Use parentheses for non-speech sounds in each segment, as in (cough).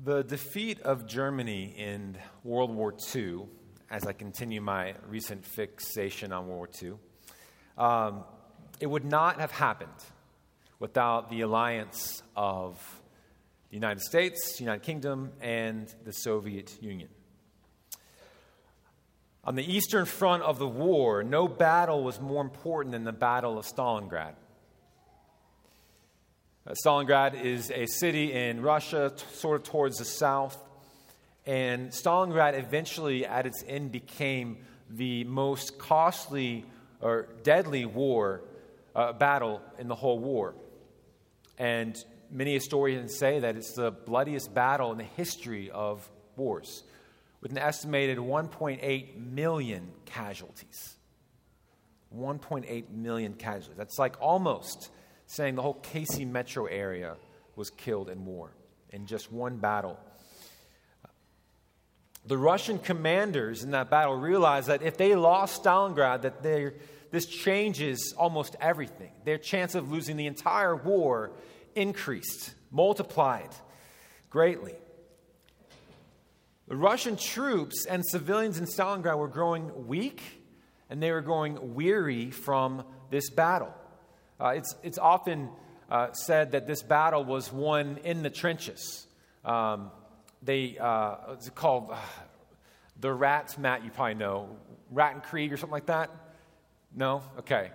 The defeat of Germany in World War II, as I continue my recent fixation on World War II, um, it would not have happened without the alliance of the United States, United Kingdom, and the Soviet Union. On the eastern front of the war, no battle was more important than the Battle of Stalingrad. Uh, Stalingrad is a city in Russia, t- sort of towards the south. And Stalingrad eventually, at its end, became the most costly or deadly war uh, battle in the whole war. And many historians say that it's the bloodiest battle in the history of wars, with an estimated 1.8 million casualties. 1.8 million casualties. That's like almost saying the whole Casey metro area was killed in war in just one battle. The Russian commanders in that battle realized that if they lost Stalingrad, that this changes almost everything. Their chance of losing the entire war increased, multiplied greatly. The Russian troops and civilians in Stalingrad were growing weak and they were growing weary from this battle. Uh, it's, it's often uh, said that this battle was won in the trenches. Um, they, uh, it's called (sighs) the Rats, Matt, you probably know, Rattenkrieg or something like that? No? Okay.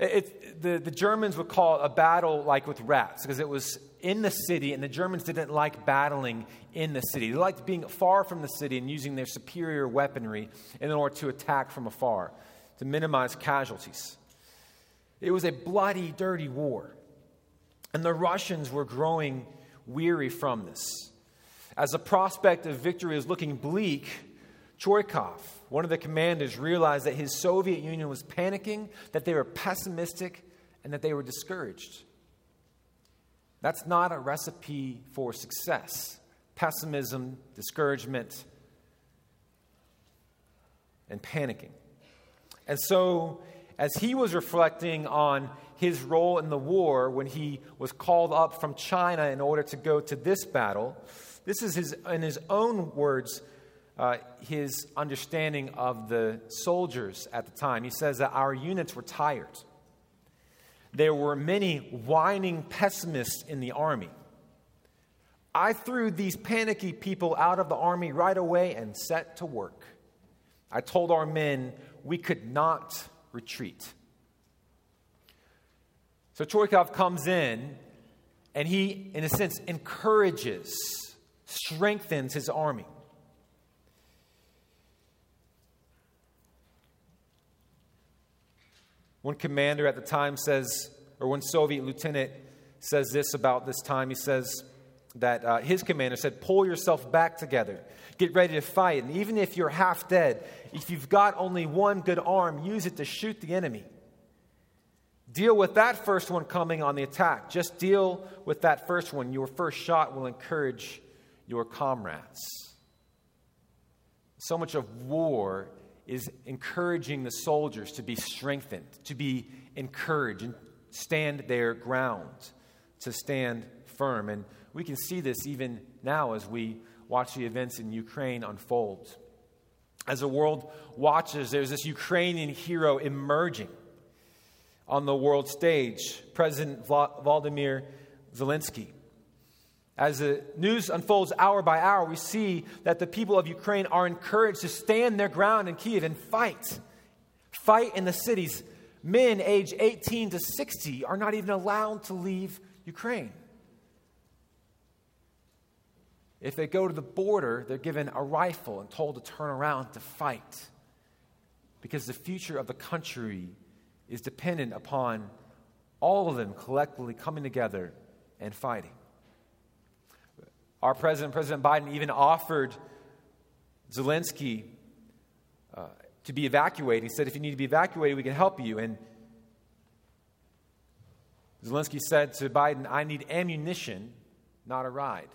It, it, the, the Germans would call it a battle like with rats because it was in the city, and the Germans didn't like battling in the city. They liked being far from the city and using their superior weaponry in order to attack from afar to minimize casualties. It was a bloody, dirty war. And the Russians were growing weary from this. As the prospect of victory was looking bleak, Chuikov, one of the commanders, realized that his Soviet Union was panicking, that they were pessimistic, and that they were discouraged. That's not a recipe for success. Pessimism, discouragement, and panicking. And so as he was reflecting on his role in the war when he was called up from China in order to go to this battle, this is his, in his own words, uh, his understanding of the soldiers at the time. He says that our units were tired. There were many whining pessimists in the army. I threw these panicky people out of the army right away and set to work. I told our men we could not retreat. So Chuikov comes in and he, in a sense, encourages, strengthens his army. One commander at the time says, or one Soviet lieutenant says this about this time. He says that uh, his commander said, Pull yourself back together. Get ready to fight. And even if you're half dead, if you've got only one good arm, use it to shoot the enemy. Deal with that first one coming on the attack. Just deal with that first one. Your first shot will encourage your comrades. So much of war is encouraging the soldiers to be strengthened, to be encouraged, and stand their ground, to stand firm. And we can see this even now as we watch the events in Ukraine unfold. As the world watches, there's this Ukrainian hero emerging on the world stage, President Vladimir Zelensky. As the news unfolds hour by hour, we see that the people of Ukraine are encouraged to stand their ground in Kiev and fight. Fight in the cities. Men aged 18 to 60 are not even allowed to leave Ukraine. If they go to the border, they're given a rifle and told to turn around to fight. Because the future of the country is dependent upon all of them collectively coming together and fighting. Our president, President Biden, even offered Zelensky uh, to be evacuated. He said, if you need to be evacuated, we can help you. And Zelensky said to Biden, I need ammunition, not a ride.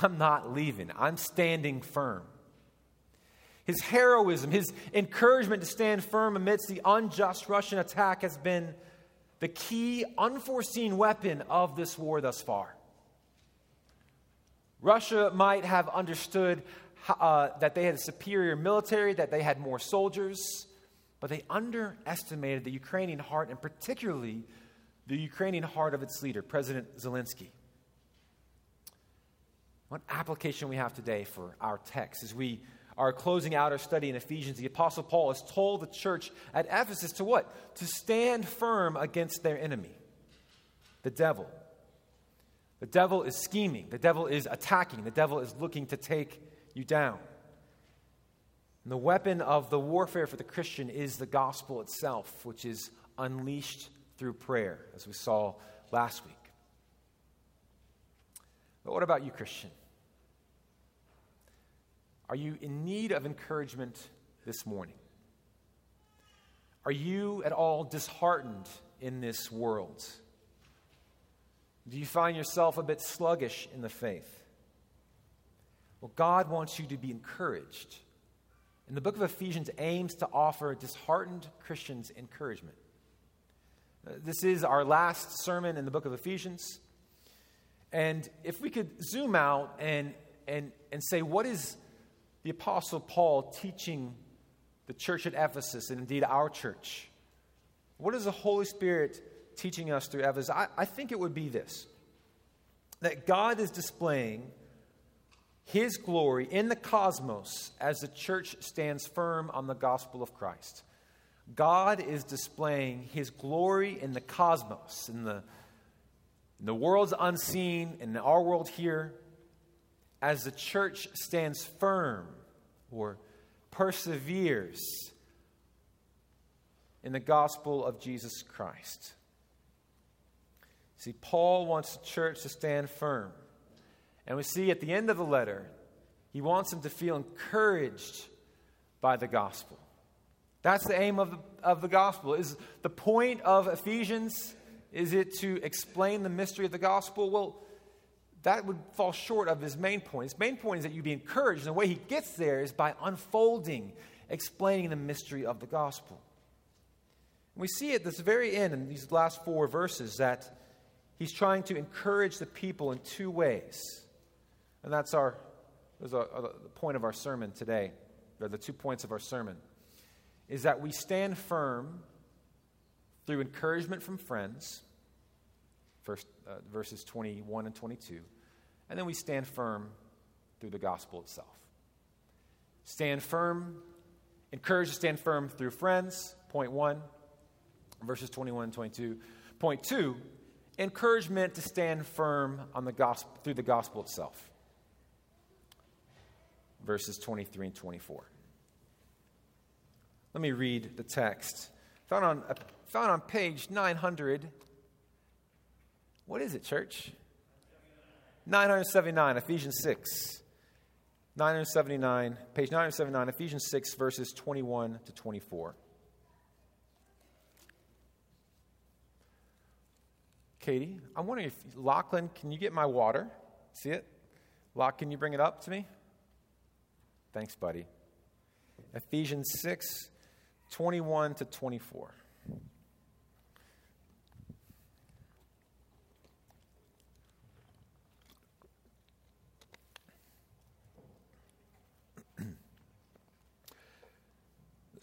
I'm not leaving. I'm standing firm. His heroism, his encouragement to stand firm amidst the unjust Russian attack has been the key unforeseen weapon of this war thus far. Russia might have understood uh, that they had a superior military, that they had more soldiers, but they underestimated the Ukrainian heart, and particularly the Ukrainian heart of its leader, President Zelensky. What application we have today for our text as we are closing out our study in Ephesians, the Apostle Paul has told the church at Ephesus to what? To stand firm against their enemy, the devil. The devil is scheming, the devil is attacking, the devil is looking to take you down. And the weapon of the warfare for the Christian is the gospel itself, which is unleashed through prayer, as we saw last week. But what about you, Christian? Are you in need of encouragement this morning? Are you at all disheartened in this world? Do you find yourself a bit sluggish in the faith? Well, God wants you to be encouraged. And the book of Ephesians aims to offer disheartened Christians encouragement. Uh, this is our last sermon in the book of Ephesians. And if we could zoom out and, and, and say, what is the Apostle Paul teaching the church at Ephesus and indeed our church? What is the Holy Spirit teaching us through Ephesus, I, I think it would be this that God is displaying his glory in the cosmos as the church stands firm on the gospel of Christ. God is displaying his glory in the cosmos, in the, in the world's unseen, in our world here, as the church stands firm or perseveres in the gospel of Jesus Christ. See, Paul wants the church to stand firm. And we see at the end of the letter, he wants them to feel encouraged by the gospel. That's the aim of the, of the gospel. Is the point of Ephesians, is it to explain the mystery of the gospel? Well, that would fall short of his main point. His main point is that you be encouraged. And the way he gets there is by unfolding, explaining the mystery of the gospel. we see at this very end, in these last four verses, that he's trying to encourage the people in two ways. And that's our a, a, uh, the point of our sermon today, or the two points of our sermon, is that we stand firm through encouragement from friends, first, uh, verses 21 and 22, and then we stand firm through the gospel itself. Stand firm, encourage to stand firm through friends, point one, verses 21 and 22. Point two, encouragement to stand firm on the gospel, through the gospel itself. Verses 23 and 24. Let me read the text. Found on, uh, found on page 900. What is it, church? 979, Ephesians 6. 979, page 979, Ephesians 6, verses 21 to 24. Katie, I'm wondering if Lachlan, can you get my water? See it? Lock, can you bring it up to me? Thanks, buddy. Ephesians 6, 21 to 24.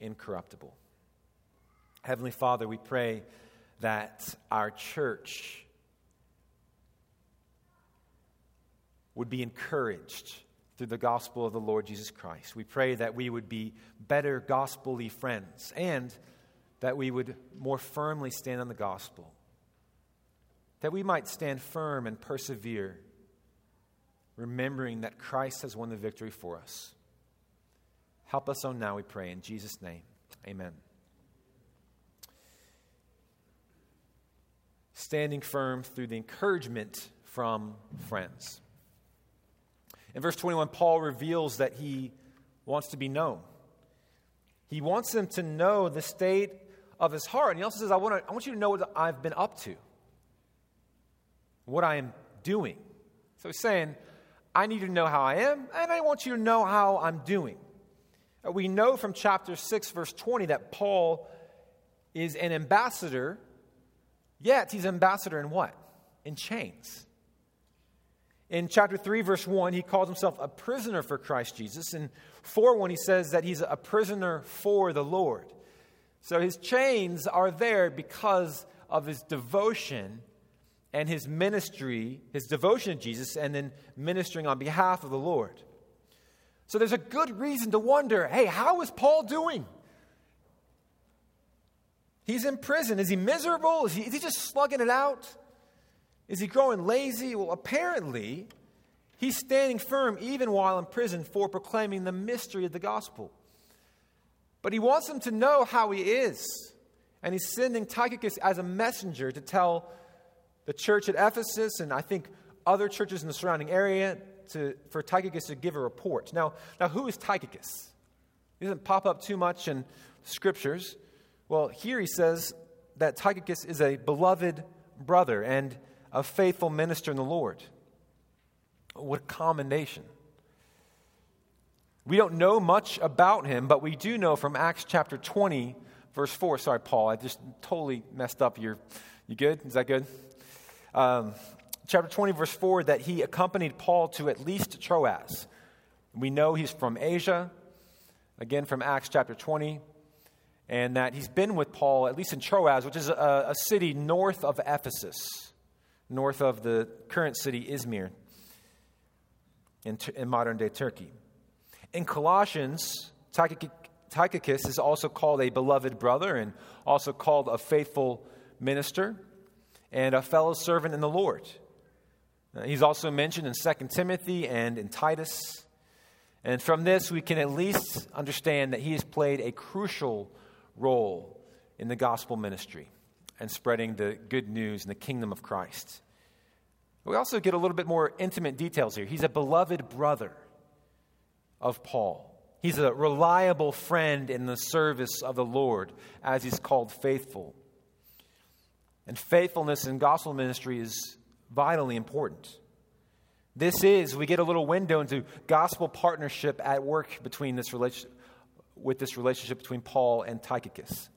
incorruptible. Heavenly Father, we pray that our church would be encouraged through the gospel of the Lord Jesus Christ. We pray that we would be better gospelly friends and that we would more firmly stand on the gospel, that we might stand firm and persevere, remembering that Christ has won the victory for us. Help us on now, we pray. In Jesus' name, amen. standing firm through the encouragement from friends. In verse 21, Paul reveals that he wants to be known. He wants them to know the state of his heart. And he also says, I want, to, I want you to know what I've been up to, what I am doing. So he's saying, I need you to know how I am, and I want you to know how I'm doing. Uh, we know from chapter 6, verse 20, that Paul is an ambassador, yet he's ambassador in what? In chains. In chapter 3, verse 1, he calls himself a prisoner for Christ Jesus. In 4 1, he says that he's a prisoner for the Lord. So his chains are there because of his devotion and his ministry, his devotion to Jesus, and then ministering on behalf of the Lord. So there's a good reason to wonder hey, how is Paul doing? He's in prison. Is he miserable? Is he, is he just slugging it out? Is he growing lazy? Well, apparently, he's standing firm even while in prison for proclaiming the mystery of the gospel. But he wants them to know how he is. And he's sending Tychicus as a messenger to tell the church at Ephesus and I think other churches in the surrounding area to, for Tychicus to give a report. Now, now, who is Tychicus? He doesn't pop up too much in scriptures. Well, here he says that Tychicus is a beloved brother and a faithful minister in the Lord. What a commendation. We don't know much about him, but we do know from Acts chapter 20, verse 4. Sorry, Paul, I just totally messed up your. You good? Is that good? Um, chapter 20, verse 4, that he accompanied Paul to at least Troas. We know he's from Asia, again from Acts chapter 20, and that he's been with Paul, at least in Troas, which is a, a city north of Ephesus, north of the current city Izmir in, in modern day Turkey. In Colossians, Tychicus is also called a beloved brother and also called a faithful minister and a fellow servant in the Lord. Uh, he's also mentioned in 2 Timothy and in Titus. And from this, we can at least understand that he has played a crucial role in the gospel ministry and spreading the good news in the kingdom of Christ. We also get a little bit more intimate details here. He's a beloved brother of Paul. He's a reliable friend in the service of the Lord, as he's called faithful. And faithfulness in gospel ministry is vitally important. This is, we get a little window into gospel partnership at work between this relationship, with this relationship between Paul and Tychicus.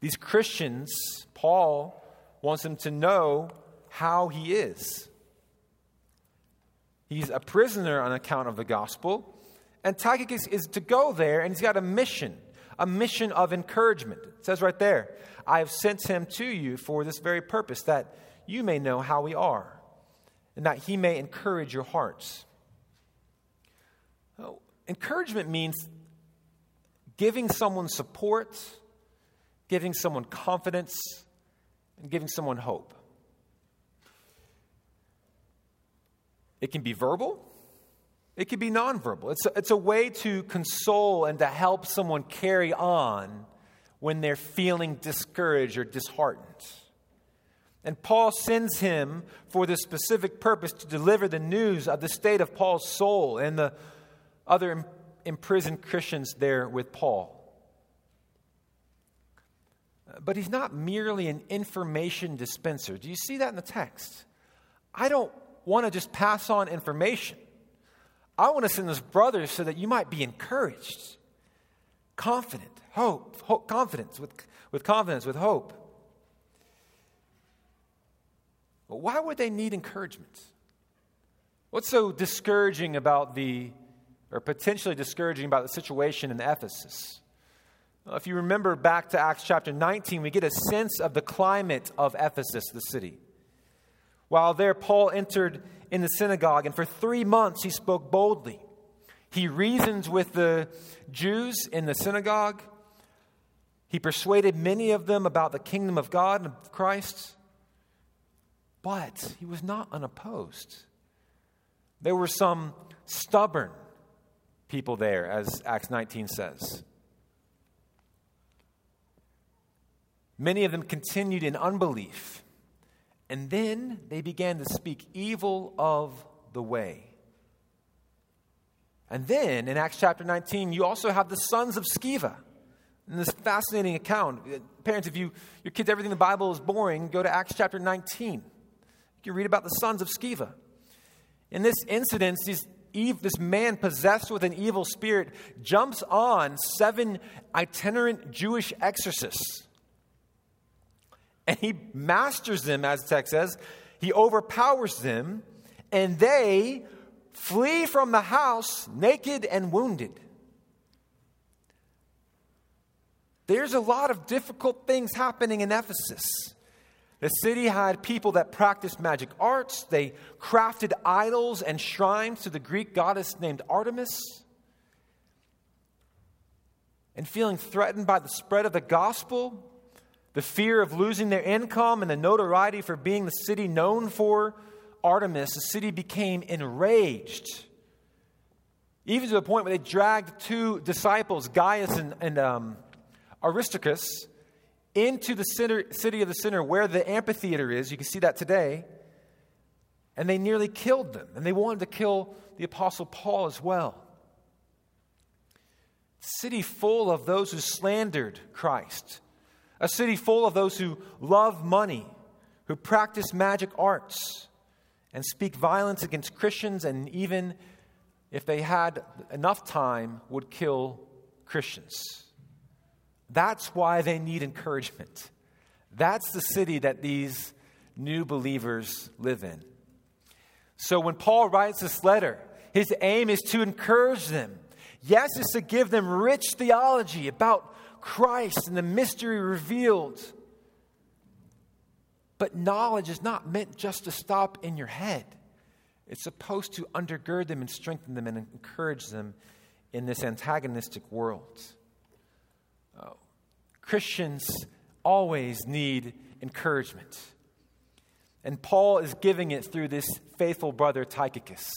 These Christians, Paul wants them to know how he is. He's a prisoner on account of the gospel, and Tychicus is to go there, and he's got a mission, a mission of encouragement. It says right there, I have sent him to you for this very purpose, that you may know how we are, and that he may encourage your hearts. Well, encouragement means giving someone support, giving someone confidence, and giving someone hope. It can be verbal, it can be nonverbal. It's a, it's a way to console and to help someone carry on when they're feeling discouraged or disheartened. And Paul sends him for this specific purpose to deliver the news of the state of Paul's soul and the other imprisoned Christians there with Paul. But he's not merely an information dispenser. Do you see that in the text? I don't want to just pass on information. I want to send those brothers so that you might be encouraged, confident, hope, hope confidence, with, with confidence, with hope. Why would they need encouragement? What's so discouraging about the or potentially discouraging about the situation in Ephesus. If you remember back to Acts chapter 19, we get a sense of the climate of Ephesus, the city. While there, Paul entered in the synagogue, and for three months he spoke boldly. He reasoned with the Jews in the synagogue. He persuaded many of them about the kingdom of God and of Christ. But he was not unopposed. There were some stubborn people there, as Acts 19 says. Many of them continued in unbelief, and then they began to speak evil of the way. And then in Acts chapter 19, you also have the sons of Sceva. In this fascinating account, parents, if you, your kids, everything in the Bible is boring, go to Acts chapter 19. You read about the sons of Sceva. In this incident, these, this man possessed with an evil spirit jumps on seven itinerant Jewish exorcists. And he masters them, as the text says. He overpowers them, and they flee from the house naked and wounded. There's a lot of difficult things happening in Ephesus. The city had people that practiced magic arts. They crafted idols and shrines to the Greek goddess named Artemis. And feeling threatened by the spread of the gospel, the fear of losing their income, and the notoriety for being the city known for Artemis, the city became enraged. Even to the point where they dragged two disciples, Gaius and, and um, Aristarchus into the center, city of the center where the amphitheater is. You can see that today. And they nearly killed them. And they wanted to kill the Apostle Paul as well. City full of those who slandered Christ. A city full of those who love money, who practice magic arts, and speak violence against Christians, and even, if they had enough time, would kill Christians. That's why they need encouragement. That's the city that these new believers live in. So when Paul writes this letter, his aim is to encourage them. Yes, it's to give them rich theology about Christ and the mystery revealed. But knowledge is not meant just to stop in your head. It's supposed to undergird them and strengthen them and encourage them in this antagonistic world. Christians always need encouragement. And Paul is giving it through this faithful brother, Tychicus.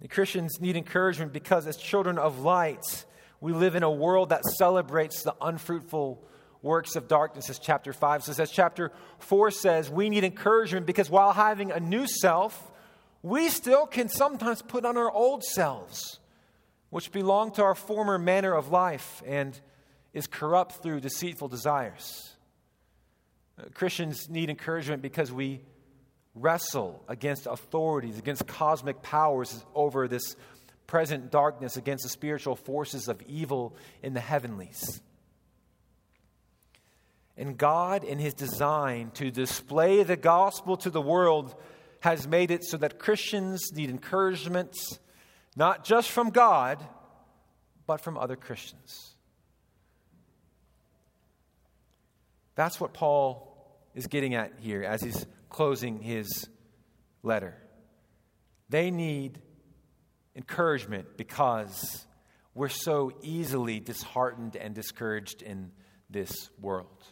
The Christians need encouragement because, as children of light, we live in a world that celebrates the unfruitful works of darkness, as chapter 5 says. As chapter 4 says, we need encouragement because while having a new self, we still can sometimes put on our old selves which belong to our former manner of life and is corrupt through deceitful desires. Uh, Christians need encouragement because we wrestle against authorities, against cosmic powers over this present darkness, against the spiritual forces of evil in the heavenlies. And God, in His design to display the gospel to the world, has made it so that Christians need encouragement not just from God, but from other Christians. That's what Paul is getting at here as he's closing his letter. They need encouragement because we're so easily disheartened and discouraged in this world.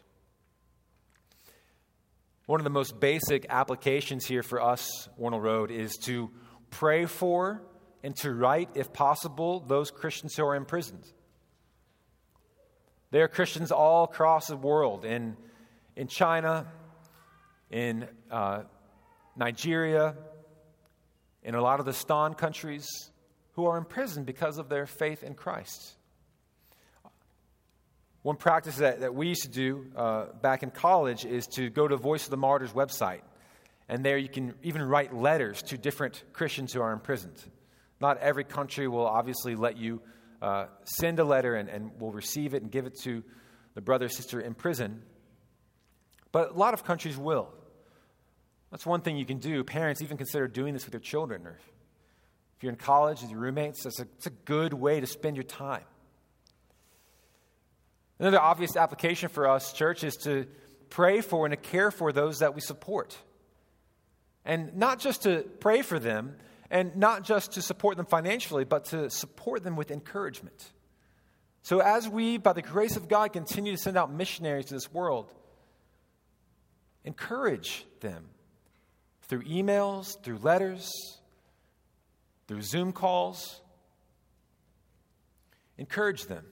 One of the most basic applications here for us, Wornall Road, is to pray for and to write, if possible, those Christians who are imprisoned. There are Christians all across the world in, in China, in uh, Nigeria, in a lot of the Stan countries who are imprisoned because of their faith in Christ. One practice that, that we used to do uh, back in college is to go to Voice of the Martyrs website. And there you can even write letters to different Christians who are imprisoned. Not every country will obviously let you uh, send a letter and, and will receive it and give it to the brother sister in prison. But a lot of countries will. That's one thing you can do. Parents even consider doing this with your children. Or if you're in college with your roommates, that's a, it's a good way to spend your time. Another obvious application for us, church, is to pray for and to care for those that we support. And not just to pray for them, and not just to support them financially, but to support them with encouragement. So, as we, by the grace of God, continue to send out missionaries to this world, encourage them through emails, through letters, through Zoom calls. Encourage them.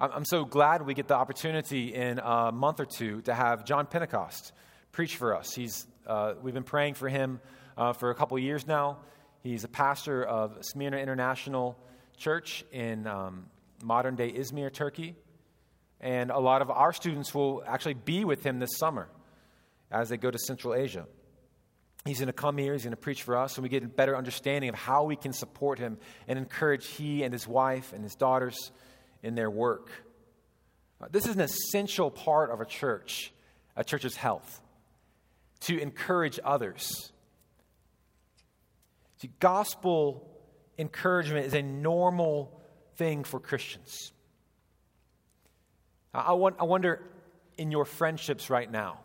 I'm so glad we get the opportunity in a month or two to have John Pentecost preach for us. He's, uh, we've been praying for him uh, for a couple years now. He's a pastor of Smyrna International Church in um, modern day Izmir, Turkey. And a lot of our students will actually be with him this summer as they go to Central Asia. He's going to come here, he's going to preach for us, and we get a better understanding of how we can support him and encourage he and his wife and his daughters in their work. Uh, this is an essential part of a church, a church's health, to encourage others. See, gospel encouragement is a normal thing for Christians. I, want, I wonder in your friendships right now,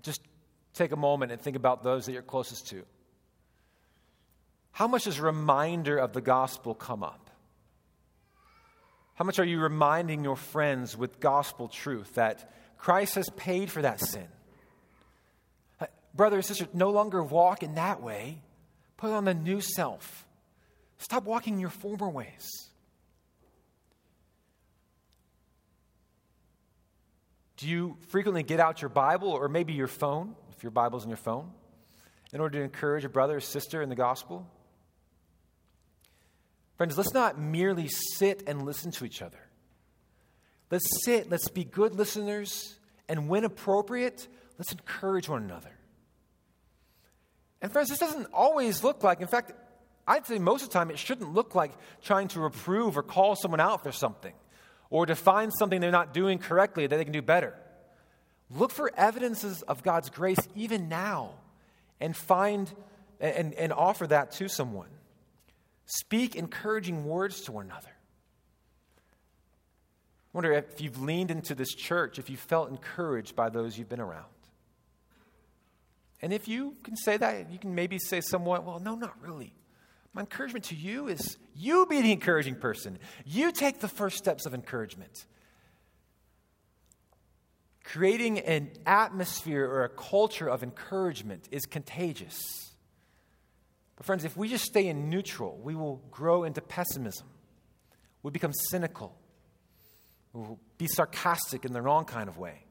just take a moment and think about those that you're closest to. How much does reminder of the gospel come up? How much are you reminding your friends with gospel truth that Christ has paid for that sin? Uh, brother and sister, no longer walk in that way. Put on the new self. Stop walking your former ways. Do you frequently get out your Bible or maybe your phone, if your Bible's in your phone, in order to encourage a brother or sister in the gospel? Friends, let's not merely sit and listen to each other. Let's sit, let's be good listeners, and when appropriate, let's encourage one another. And, friends, this doesn't always look like, in fact, I'd say most of the time it shouldn't look like trying to reprove or call someone out for something or to find something they're not doing correctly that they can do better. Look for evidences of God's grace even now and find and, and offer that to someone. Speak encouraging words to one another. I wonder if you've leaned into this church, if you felt encouraged by those you've been around. And if you can say that, you can maybe say somewhat, well, no, not really. My encouragement to you is you be the encouraging person. You take the first steps of encouragement. Creating an atmosphere or a culture of encouragement is contagious. But, friends, if we just stay in neutral, we will grow into pessimism. We become cynical. We'll be sarcastic in the wrong kind of way.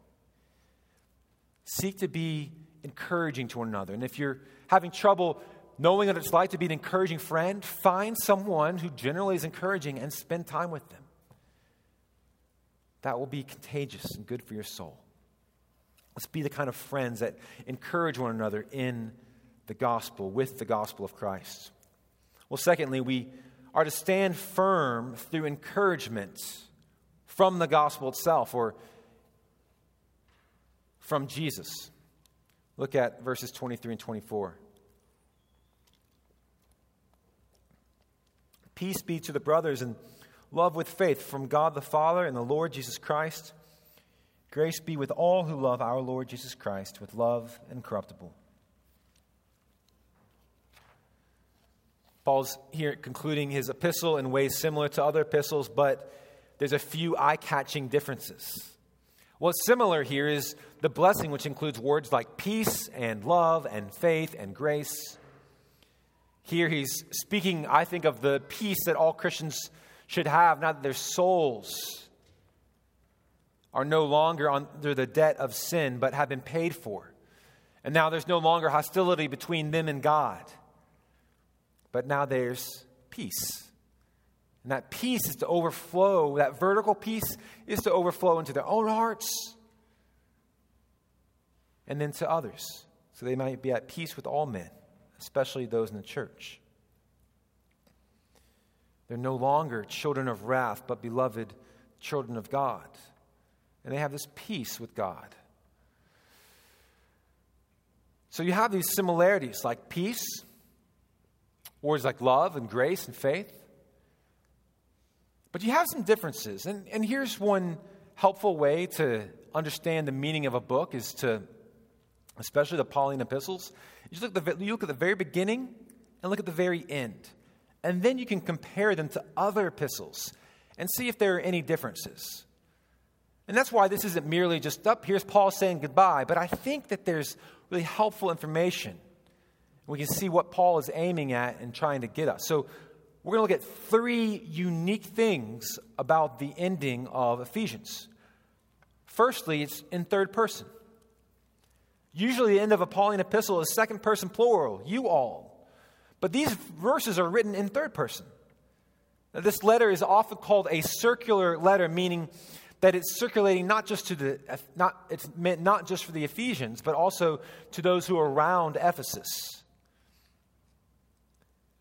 Seek to be encouraging to one another. And if you're having trouble knowing what it's like to be an encouraging friend, find someone who generally is encouraging and spend time with them. That will be contagious and good for your soul. Let's be the kind of friends that encourage one another in the gospel, with the gospel of Christ. Well, secondly, we are to stand firm through encouragement from the gospel itself or from Jesus. Look at verses 23 and 24. Peace be to the brothers and love with faith from God the Father and the Lord Jesus Christ. Grace be with all who love our Lord Jesus Christ with love incorruptible. Paul's here concluding his epistle in ways similar to other epistles, but there's a few eye catching differences. What's similar here is the blessing, which includes words like peace and love and faith and grace. Here he's speaking, I think, of the peace that all Christians should have now that their souls are no longer under the debt of sin, but have been paid for. And now there's no longer hostility between them and God, but now there's peace. And that peace is to overflow, that vertical peace is to overflow into their own hearts and then to others, so they might be at peace with all men, especially those in the church. They're no longer children of wrath, but beloved children of God. And they have this peace with God. So you have these similarities like peace, words like love and grace and faith. But you have some differences. And, and here's one helpful way to understand the meaning of a book is to, especially the Pauline epistles, you look, the, you look at the very beginning and look at the very end. And then you can compare them to other epistles and see if there are any differences. And that's why this isn't merely just up, here's Paul saying goodbye, but I think that there's really helpful information. We can see what Paul is aiming at and trying to get us. So we're going to look at three unique things about the ending of Ephesians. Firstly, it's in third person. Usually, the end of a Pauline epistle is second person plural, you all. But these verses are written in third person. Now, this letter is often called a circular letter, meaning that it's circulating not just to the not it's meant not just for the Ephesians, but also to those who are around Ephesus.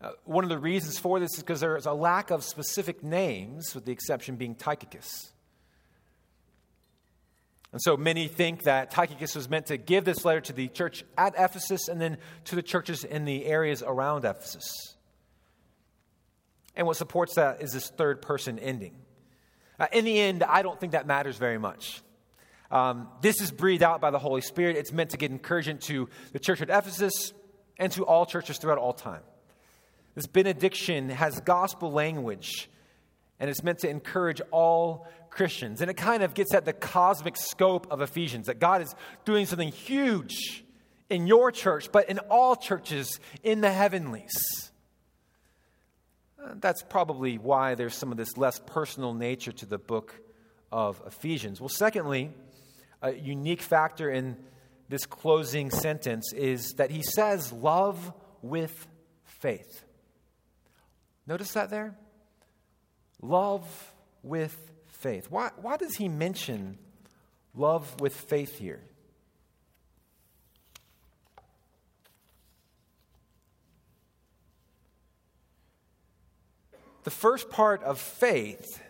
Uh, one of the reasons for this is because there is a lack of specific names, with the exception being Tychicus. And so many think that Tychicus was meant to give this letter to the church at Ephesus and then to the churches in the areas around Ephesus. And what supports that is this third person ending. Uh, in the end, I don't think that matters very much. Um, this is breathed out by the Holy Spirit. It's meant to get encouragement to the church at Ephesus and to all churches throughout all time. This benediction has gospel language, and it's meant to encourage all Christians. And it kind of gets at the cosmic scope of Ephesians that God is doing something huge in your church, but in all churches in the heavenlies. Uh, that's probably why there's some of this less personal nature to the book of Ephesians. Well, secondly, a unique factor in this closing sentence is that he says, Love with faith. Notice that there? Love with faith. Why, why does he mention love with faith here? The first part of faith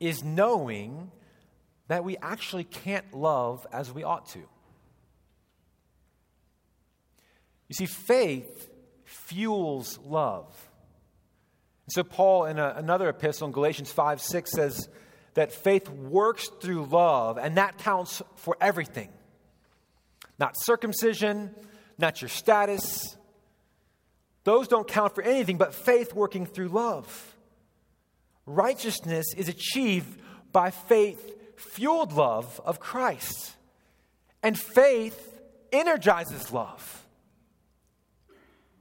is knowing that we actually can't love as we ought to. You see, faith fuels love. So, Paul, in a, another epistle in Galatians 5 6, says that faith works through love, and that counts for everything. Not circumcision, not your status. Those don't count for anything but faith working through love. Righteousness is achieved by faith fueled love of Christ. And faith energizes love.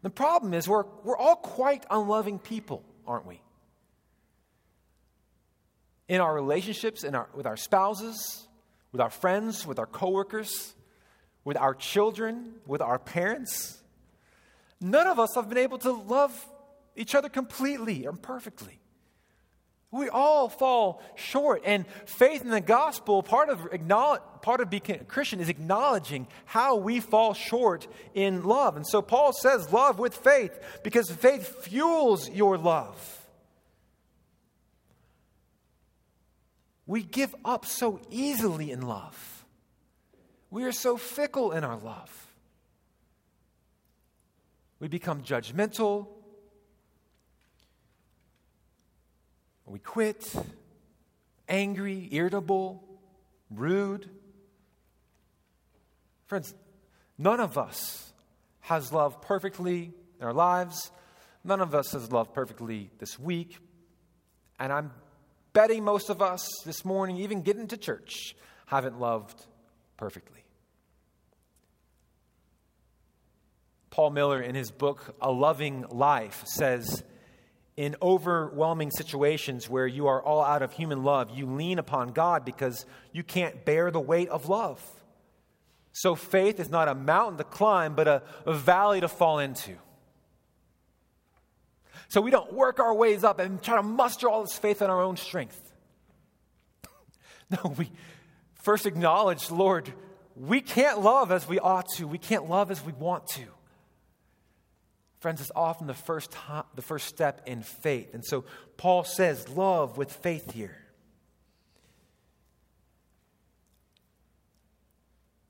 The problem is, we're, we're all quite unloving people aren't we? In our relationships, in our, with our spouses, with our friends, with our coworkers, with our children, with our parents, none of us have been able to love each other completely and perfectly. We all fall short. And faith in the gospel, part of, part of being a Christian is acknowledging how we fall short in love. And so Paul says, love with faith, because faith fuels your love. We give up so easily in love. We are so fickle in our love. We become judgmental We quit, angry, irritable, rude. Friends, none of us has loved perfectly in our lives. None of us has loved perfectly this week. And I'm betting most of us this morning, even getting to church, haven't loved perfectly. Paul Miller, in his book, A Loving Life, says, in overwhelming situations where you are all out of human love, you lean upon God because you can't bear the weight of love. So faith is not a mountain to climb, but a, a valley to fall into. So we don't work our ways up and try to muster all this faith in our own strength. (laughs) No, we first acknowledge, Lord, we can't love as we ought to. We can't love as we want to. Friends, it's often the first, the first step in faith. And so Paul says, love with faith here.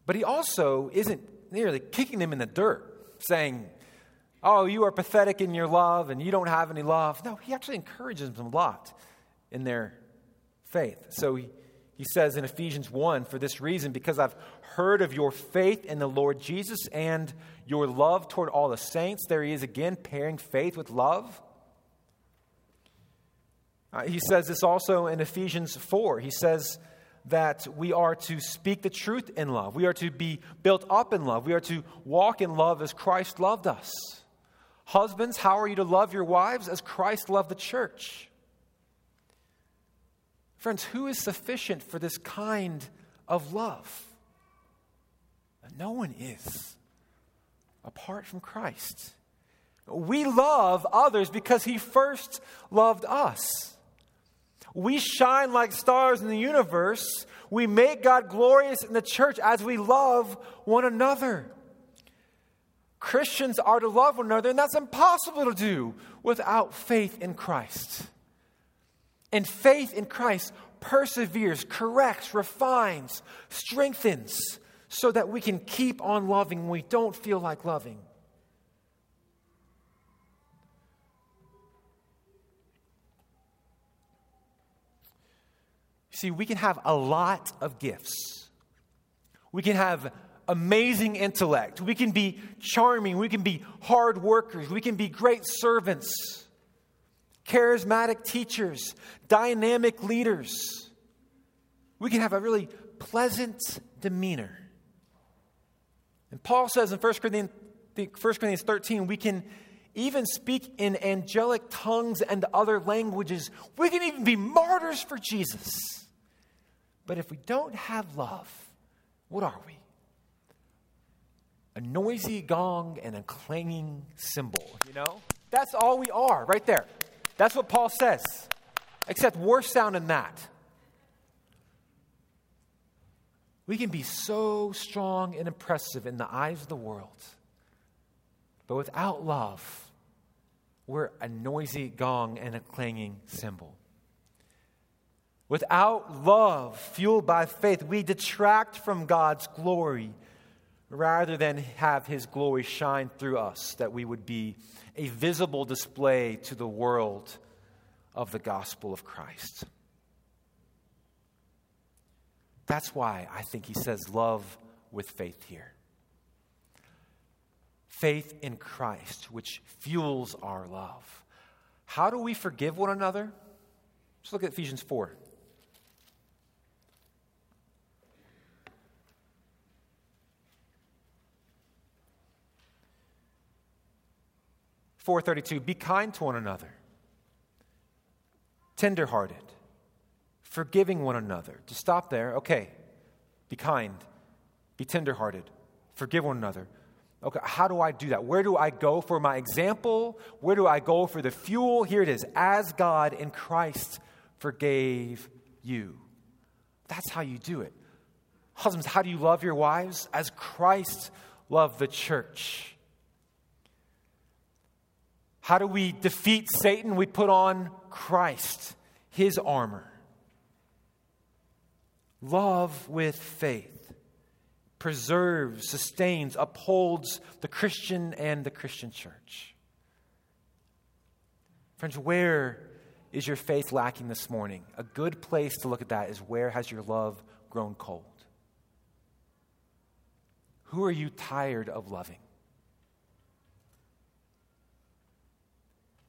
But he also isn't nearly kicking them in the dirt, saying, Oh, you are pathetic in your love and you don't have any love. No, he actually encourages them a lot in their faith. So he, he says in Ephesians 1 For this reason, because I've heard of your faith in the Lord Jesus and your love toward all the saints, there he is again pairing faith with love. Uh, he says this also in Ephesians 4. He says that we are to speak the truth in love. We are to be built up in love. We are to walk in love as Christ loved us. Husbands, how are you to love your wives as Christ loved the church? Friends, who is sufficient for this kind of love? No one is apart from Christ. We love others because he first loved us. We shine like stars in the universe. We make God glorious in the church as we love one another. Christians are to love one another, and that's impossible to do without faith in Christ. And faith in Christ perseveres, corrects, refines, strengthens, so that we can keep on loving when we don't feel like loving. See, we can have a lot of gifts. We can have amazing intellect. We can be charming. We can be hard workers. We can be great servants, charismatic teachers, dynamic leaders. We can have a really pleasant demeanor. And Paul says in 1 Corinthians, 1 Corinthians 13, we can even speak in angelic tongues and other languages. We can even be martyrs for Jesus. But if we don't have love, what are we? A noisy gong and a clanging cymbal, you know? That's all we are, right there. That's what Paul says, except worse sound than that. We can be so strong and impressive in the eyes of the world, but without love, we're a noisy gong and a clanging cymbal. Without love fueled by faith, we detract from God's glory rather than have his glory shine through us, that we would be a visible display to the world of the gospel of Christ. That's why I think he says love with faith here. Faith in Christ, which fuels our love. How do we forgive one another? Let's look at Ephesians 4. 432 be kind to one another. Tenderhearted. Forgiving one another. To stop there. Okay. Be kind. Be tenderhearted. Forgive one another. Okay how do i do that? Where do i go for my example? Where do i go for the fuel? Here it is. As god in christ forgave you. That's how you do it. Husbands how do you love your wives? As christ loved the church how do we defeat Satan? We put on Christ, his armor. Love with faith preserves, sustains, upholds the Christian and the Christian church. Friends, where is your faith lacking this morning? A good place to look at that is where has your love grown cold? Who are you tired of loving?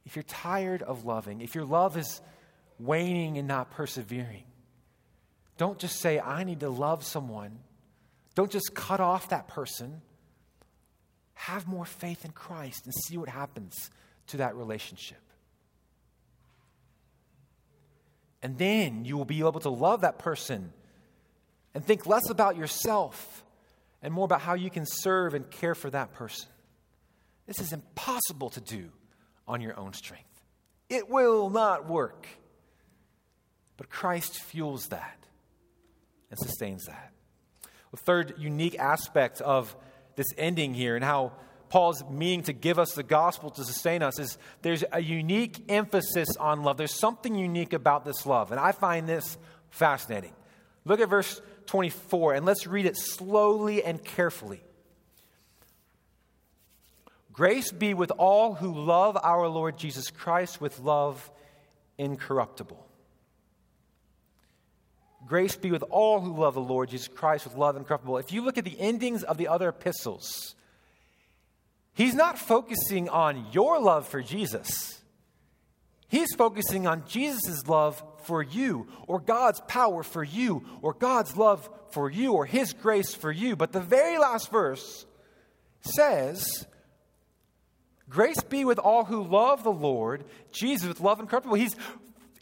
If you're tired of loving, if your love is waning and not persevering, don't just say, I need to love someone. Don't just cut off that person. Have more faith in Christ and see what happens to that relationship. And then you will be able to love that person and think less about yourself and more about how you can serve and care for that person. This is impossible to do on your own strength. It will not work. But Christ fuels that and sustains that. The third unique aspect of this ending here and how Paul's meaning to give us the gospel to sustain us is there's a unique emphasis on love. There's something unique about this love, and I find this fascinating. Look at verse 24, and let's read it slowly and carefully. Grace be with all who love our Lord Jesus Christ with love incorruptible. Grace be with all who love the Lord Jesus Christ with love incorruptible. If you look at the endings of the other epistles, he's not focusing on your love for Jesus. He's focusing on Jesus' love for you, or God's power for you, or God's love for you, or His grace for you. But the very last verse says, Grace be with all who love the Lord, Jesus with love incorruptible. He's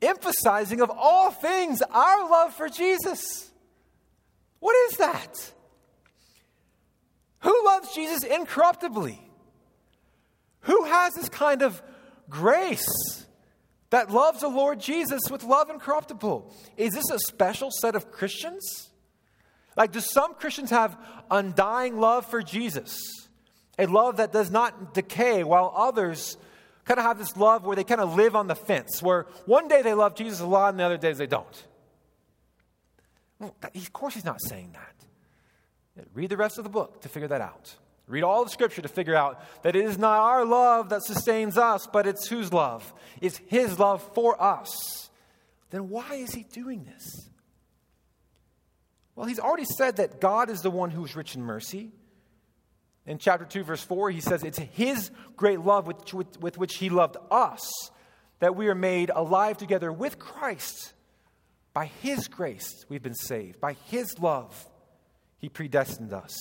emphasizing of all things our love for Jesus. What is that? Who loves Jesus incorruptibly? Who has this kind of grace that loves the Lord Jesus with love incorruptible? Is this a special set of Christians? Like, do some Christians have undying love for Jesus? A love that does not decay, while others kind of have this love where they kind of live on the fence, where one day they love Jesus a lot and the other days they don't. Well, of course, he's not saying that. Read the rest of the book to figure that out. Read all of Scripture to figure out that it is not our love that sustains us, but it's whose love? It's His love for us. Then why is He doing this? Well, He's already said that God is the one who is rich in mercy. In chapter 2, verse 4, he says, It's His great love with, with, with which He loved us that we are made alive together with Christ. By His grace, we've been saved. By His love, He predestined us.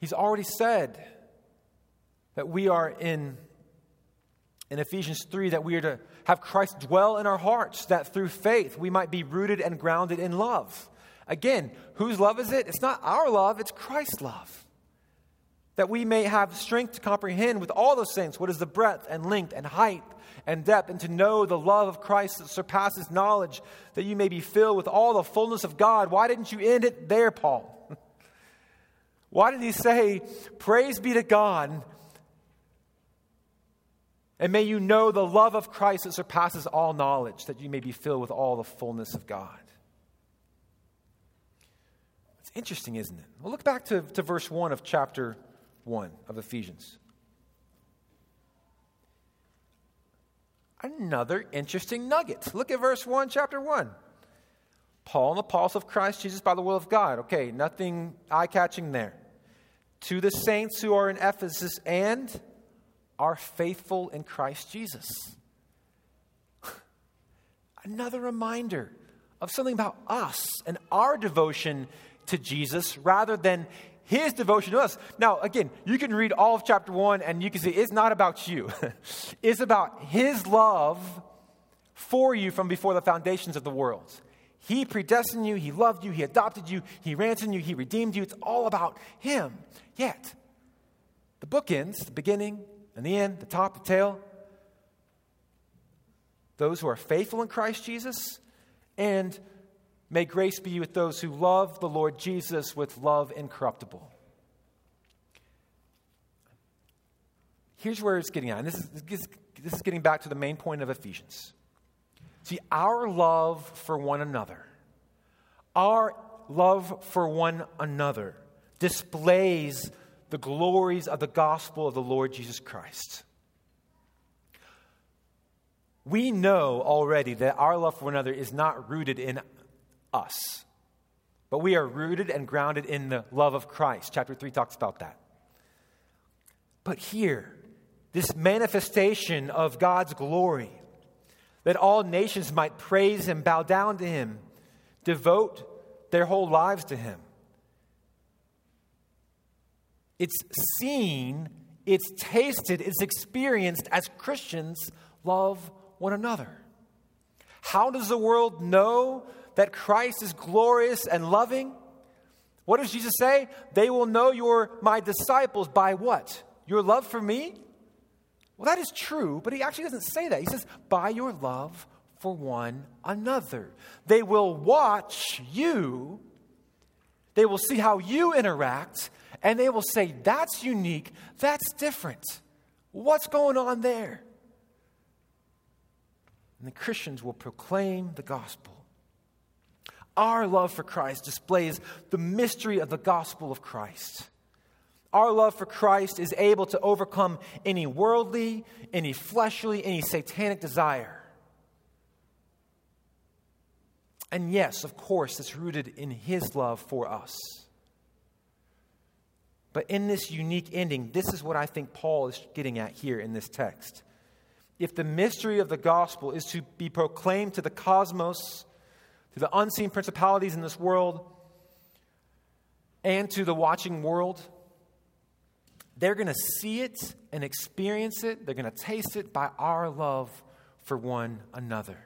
He's already said that we are in, in Ephesians 3, that we are to have Christ dwell in our hearts, that through faith we might be rooted and grounded in love. Again, whose love is it? It's not our love, it's Christ's love. That we may have strength to comprehend with all the saints what is the breadth and length and height and depth, and to know the love of Christ that surpasses knowledge, that you may be filled with all the fullness of God. Why didn't you end it there, Paul? (laughs) Why did he say, Praise be to God? And may you know the love of Christ that surpasses all knowledge, that you may be filled with all the fullness of God interesting, isn't it? Well, look back to, to verse 1 of chapter 1 of Ephesians. Another interesting nugget. Look at verse 1, chapter 1. Paul, an apostle of Christ Jesus by the will of God. Okay, nothing eye catching there. To the saints who are in Ephesus and are faithful in Christ Jesus. (laughs) Another reminder of something about us and our devotion to Jesus rather than his devotion to us. Now, again, you can read all of chapter one and you can see it's not about you, (laughs) it's about his love for you from before the foundations of the world. He predestined you, he loved you, he adopted you, he ransomed you, he redeemed you. It's all about him. Yet, the book ends, the beginning and the end, the top, the tail. Those who are faithful in Christ Jesus and May grace be with those who love the Lord Jesus with love incorruptible. Here's where it's getting at. And this is, this is getting back to the main point of Ephesians. See, our love for one another, our love for one another displays the glories of the gospel of the Lord Jesus Christ. We know already that our love for one another is not rooted in us. But we are rooted and grounded in the love of Christ. Chapter 3 talks about that. But here, this manifestation of God's glory, that all nations might praise Him, bow down to Him, devote their whole lives to Him. It's seen, it's tasted, it's experienced as Christians love one another. How does the world know that Christ is glorious and loving? What does Jesus say? They will know you're my disciples by what? Your love for me? Well, that is true, but he actually doesn't say that. He says, by your love for one another. They will watch you, they will see how you interact, and they will say, that's unique, that's different. What's going on there? And the Christians will proclaim the gospel. Our love for Christ displays the mystery of the gospel of Christ. Our love for Christ is able to overcome any worldly, any fleshly, any satanic desire. And yes, of course, it's rooted in His love for us. But in this unique ending, this is what I think Paul is getting at here in this text. If the mystery of the gospel is to be proclaimed to the cosmos, to the unseen principalities in this world and to the watching world. They're going to see it and experience it. They're going to taste it by our love for one another.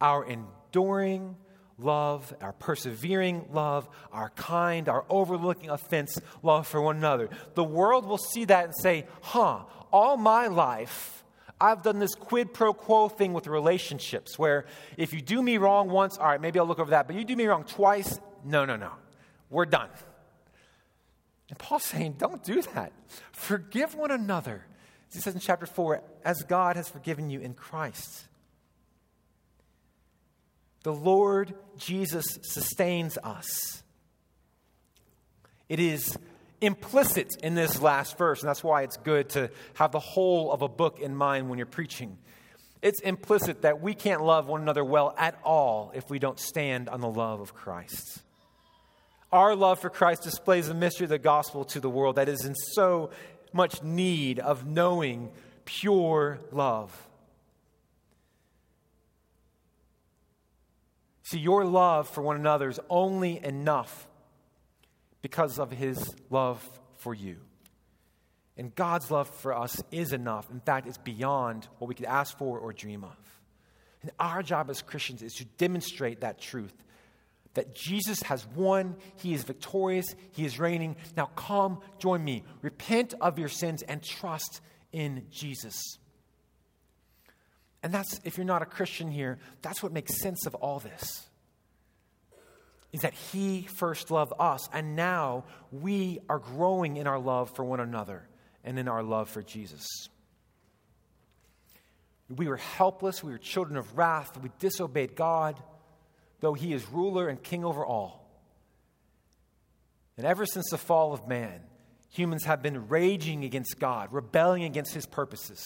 Our enduring, love, our persevering love, our kind, our overlooking offense love for one another. The world will see that and say, huh, all my life, I've done this quid pro quo thing with relationships where if you do me wrong once, all right, maybe I'll look over that, but you do me wrong twice, no, no, no. We're done. And Paul's saying, don't do that. Forgive one another. He says in chapter 4, as God has forgiven you in Christ. The Lord Jesus sustains us. It is implicit in this last verse, and that's why it's good to have the whole of a book in mind when you're preaching. It's implicit that we can't love one another well at all if we don't stand on the love of Christ. Our love for Christ displays the mystery of the gospel to the world that is in so much need of knowing pure love. See, your love for one another is only enough because of his love for you. And God's love for us is enough. In fact, it's beyond what we could ask for or dream of. And our job as Christians is to demonstrate that truth that Jesus has won, he is victorious, he is reigning. Now come, join me. Repent of your sins and trust in Jesus. And that's, if you're not a Christian here, that's what makes sense of all this. Is that He first loved us, and now we are growing in our love for one another and in our love for Jesus. We were helpless, we were children of wrath, we disobeyed God, though He is ruler and king over all. And ever since the fall of man, humans have been raging against God, rebelling against His purposes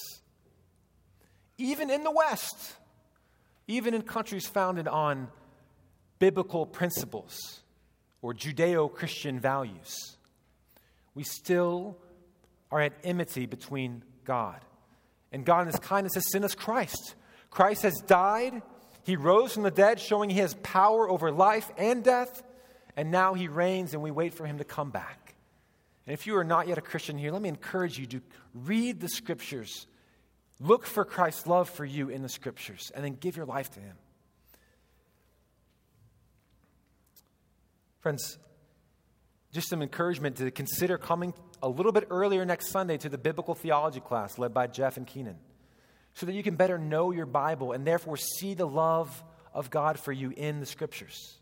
even in the West, even in countries founded on biblical principles or Judeo Christian values, we still are at enmity between God. And God, in His kindness, has sent us Christ. Christ has died, He rose from the dead, showing He has power over life and death, and now He reigns, and we wait for Him to come back. And if you are not yet a Christian here, let me encourage you to read the scriptures Look for Christ's love for you in the scriptures and then give your life to Him. Friends, just some encouragement to consider coming a little bit earlier next Sunday to the biblical theology class led by Jeff and Keenan so that you can better know your Bible and therefore see the love of God for you in the scriptures.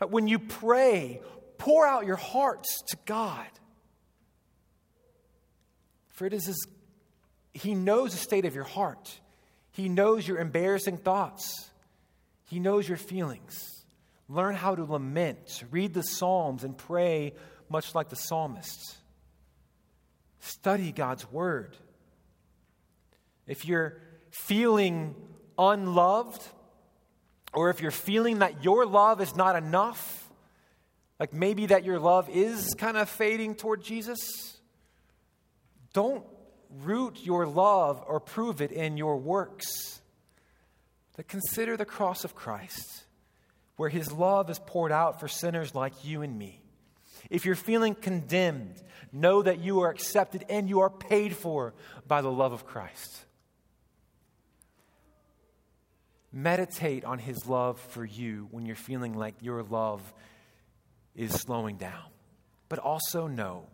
When you pray, pour out your hearts to God. For it is His he knows the state of your heart. He knows your embarrassing thoughts. He knows your feelings. Learn how to lament. Read the Psalms and pray much like the psalmists. Study God's word. If you're feeling unloved, or if you're feeling that your love is not enough, like maybe that your love is kind of fading toward Jesus, don't root your love or prove it in your works. But consider the cross of Christ, where his love is poured out for sinners like you and me. If you're feeling condemned, know that you are accepted and you are paid for by the love of Christ. Meditate on his love for you when you're feeling like your love is slowing down. But also know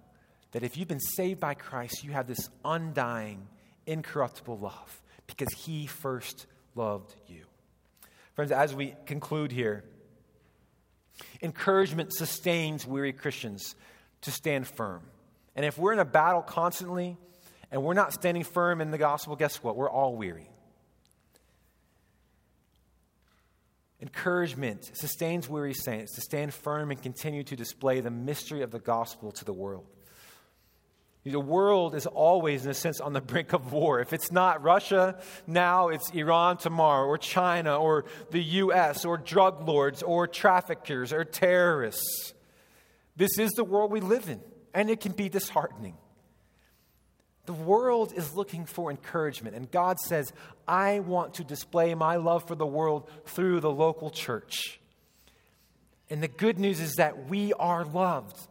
that if you've been saved by Christ, you have this undying, incorruptible love because he first loved you. Friends, as we conclude here, encouragement sustains weary Christians to stand firm. And if we're in a battle constantly and we're not standing firm in the gospel, guess what? We're all weary. Encouragement sustains weary saints to stand firm and continue to display the mystery of the gospel to the world. The world is always, in a sense, on the brink of war. If it's not Russia now, it's Iran tomorrow, or China, or the U.S., or drug lords, or traffickers, or terrorists. This is the world we live in, and it can be disheartening. The world is looking for encouragement, and God says, I want to display my love for the world through the local church. And the good news is that we are loved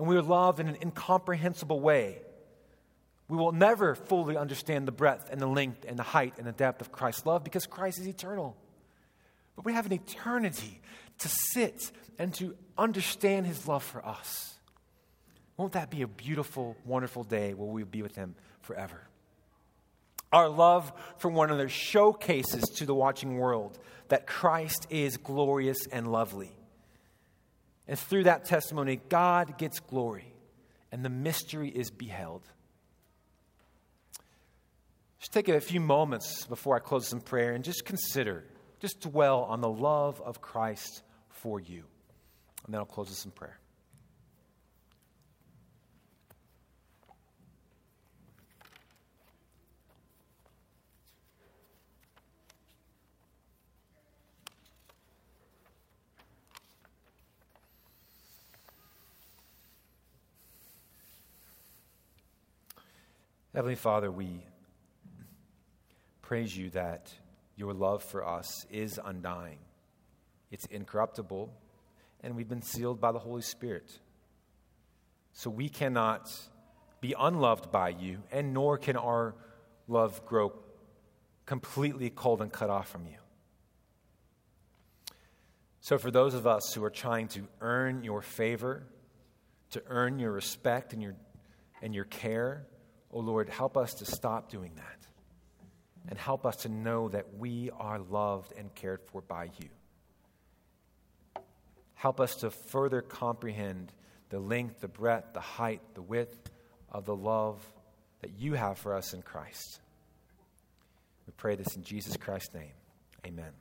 and we are loved in an incomprehensible way. We will never fully understand the breadth and the length and the height and the depth of Christ's love because Christ is eternal. but we have an eternity to sit and to understand his love for us. Won't that be a beautiful, wonderful day where we'll be with him forever? Our love for one another showcases to the watching world that Christ is glorious and lovely. And through that testimony, God gets glory and the mystery is beheld. Just take a few moments before I close in prayer and just consider, just dwell on the love of Christ for you. And then I'll close this in prayer. Heavenly Father, we praise you that your love for us is undying, it's incorruptible, and we've been sealed by the Holy Spirit. So we cannot be unloved by you, and nor can our love grow completely cold and cut off from you. So, for those of us who are trying to earn your favor, to earn your respect and your, and your care, Oh Lord, help us to stop doing that and help us to know that we are loved and cared for by you. Help us to further comprehend the length, the breadth, the height, the width of the love that you have for us in Christ. We pray this in Jesus Christ's name. Amen.